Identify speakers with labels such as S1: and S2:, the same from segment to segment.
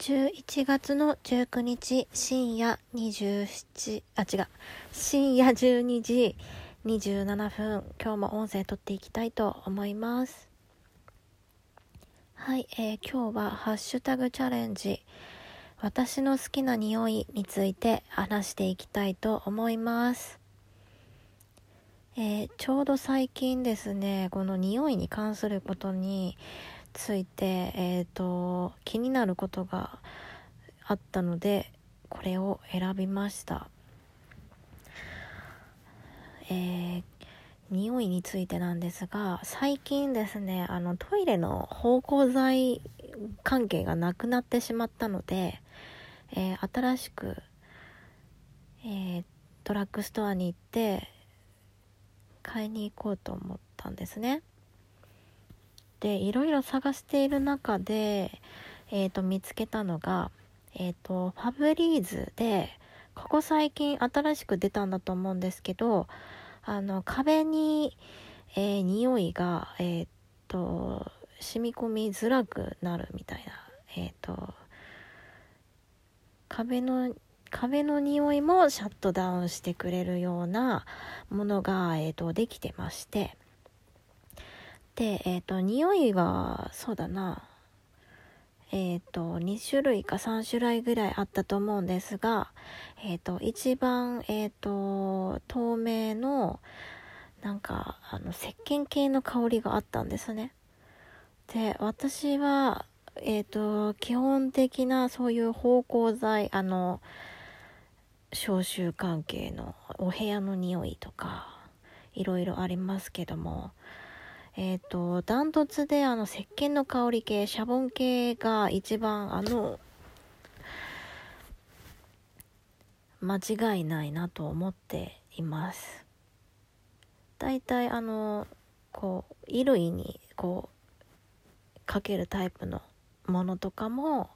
S1: 11月の19日深夜27あ違う。深夜12時27分。今日も音声撮っていきたいと思います。はい、えー、今日はハッシュタグチャレンジ。私の好きな匂いについて話していきたいと思います。えー、ちょうど最近ですねこの匂いに関することについて、えーと、気になることがあったのでこれを選びました。えー、匂いについてなんですが最近ですねあのトイレの芳香剤関係がなくなってしまったので、えー、新しく、えー、ドラッグストアに行って買いに行こうと思ったんですね。でいろいろ探している中で、えーと、見つけたのが、えーと、ファブリーズでここ最近新しく出たんだと思うんですけどあの壁に、えー、匂いが、えーと、染み込みづらくなるみたいな、えー、と壁の壁の匂いもシャットダウンしてくれるようなものが、えー、とできてまして。で、えっ、ー、と、匂いは、そうだな、えっ、ー、と、2種類か3種類ぐらいあったと思うんですが、えっ、ー、と、一番、えっ、と、透明の、なんか、あの、石鹸系の香りがあったんですね。で、私は、えっ、と、基本的なそういう芳香剤、あの、消臭関係のお部屋の匂いとか、いろいろありますけども、えっ、ー、と、ダントツであの石鹸の香り系、シャボン系が一番あの、間違いないなと思っています。大体あの、こう、衣類にこう、かけるタイプのものとかも、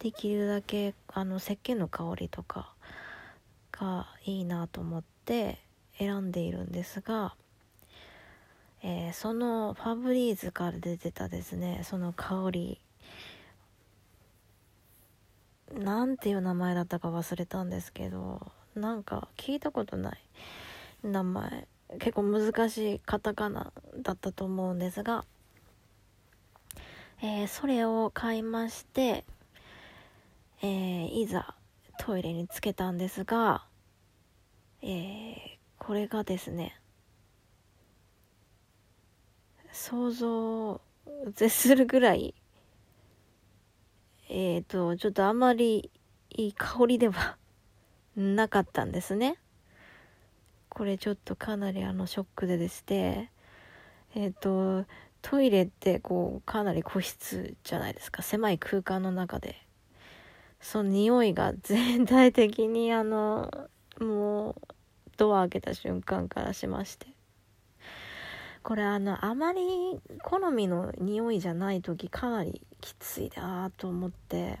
S1: できるだけあの石鹸の香りとかがいいなと思って選んでいるんですがえー、そのファブリーズから出てたですねその香り。なんていう名前だったか忘れたんですけどなんか聞いたことない名前。結構難しいカタカナだったと思うんですが、えー、それを買いまして、えー、いざトイレにつけたんですが、えー、これがですね想像を絶するぐらいえっ、ー、とちょっとあまりいい香りでは なかったんですね。これちょっとかなりあのショックででしてえっ、ー、とトイレってこうかなり個室じゃないですか。狭い空間の中で。その匂いが全体的にあのもうドア開けた瞬間からしまして。これあのあまり好みの匂いじゃない時かなりきついなと思って。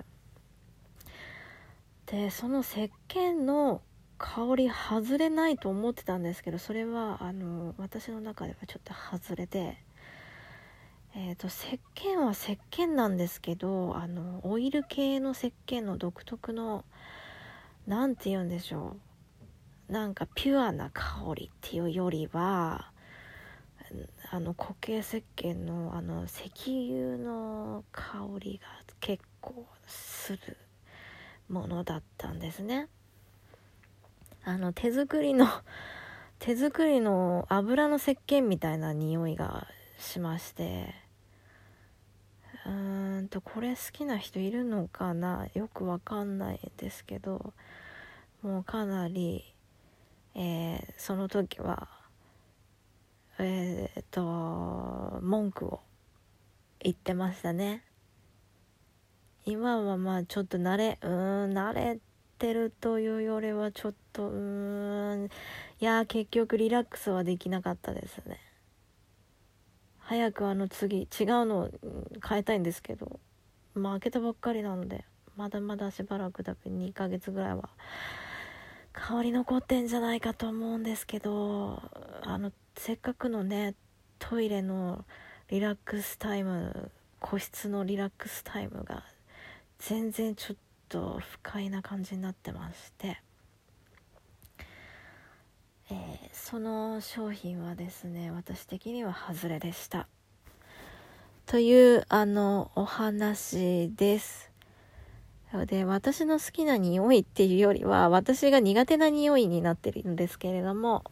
S1: でその石鹸の香り外れないと思ってたんですけどそれはあの私の中ではちょっと外れてえーと、石鹸は石鹸なんですけどあのオイル系の石鹸の独特の何て言うんでしょう。なんかピュアな香りっていうよりはあの固形石鹸のあの石油の香りが結構するものだったんですね。あの手作りの 手作りの油の石鹸みたいな匂いがしまして。うーんとこれ好きな人いるのかな？よくわかんないですけどもうかなり、えー、その時はえー、っと文句を言ってましたね。今はまあちょっと慣れうん慣れてるというよりはちょっとうんいや結局リラックスはできなかったですね。早くあの次違うのを変えたいんですけどまあ開けたばっかりなのでまだまだしばらくだけ2ヶ月ぐらいは香り残ってんじゃないかと思うんですけどあのせっかくのねトイレのリラックスタイム個室のリラックスタイムが全然ちょっと不快な感じになってまして。えー、その商品はですね私的には外れでした。というあのお話です。で私の好きな匂いっていうよりは私が苦手な匂いになってるんですけれども。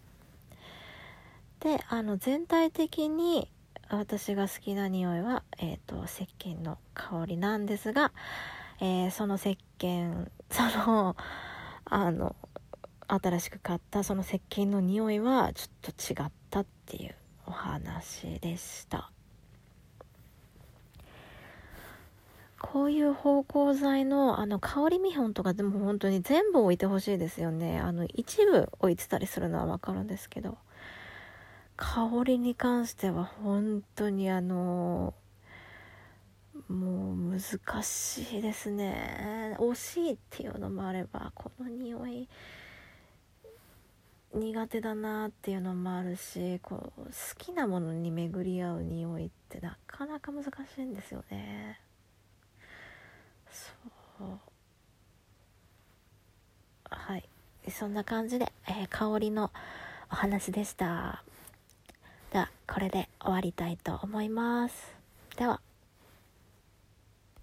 S1: であの全体的に私が好きな匂いは、えーと、石鹸の香りなんですが、えー、その石鹸 そのあの新しく買ったその石鹸の匂いはちょっと違ったっていうお話でした。こういう芳香剤のあの香り見本とかでも本当に全部置いてほしいですよね。あの一部置いてたりするのはわかるんですけど。香りに関しては本当にあのもう難しいですね。惜しいっていうのもあればこの匂い苦手だなっていうのもあるしこう好きなものに巡り合う匂いってなかなか難しいんですよね。そう。はい。そんな感じで、えー、香りのお話でした。ではこれで終わりたいと思います。では。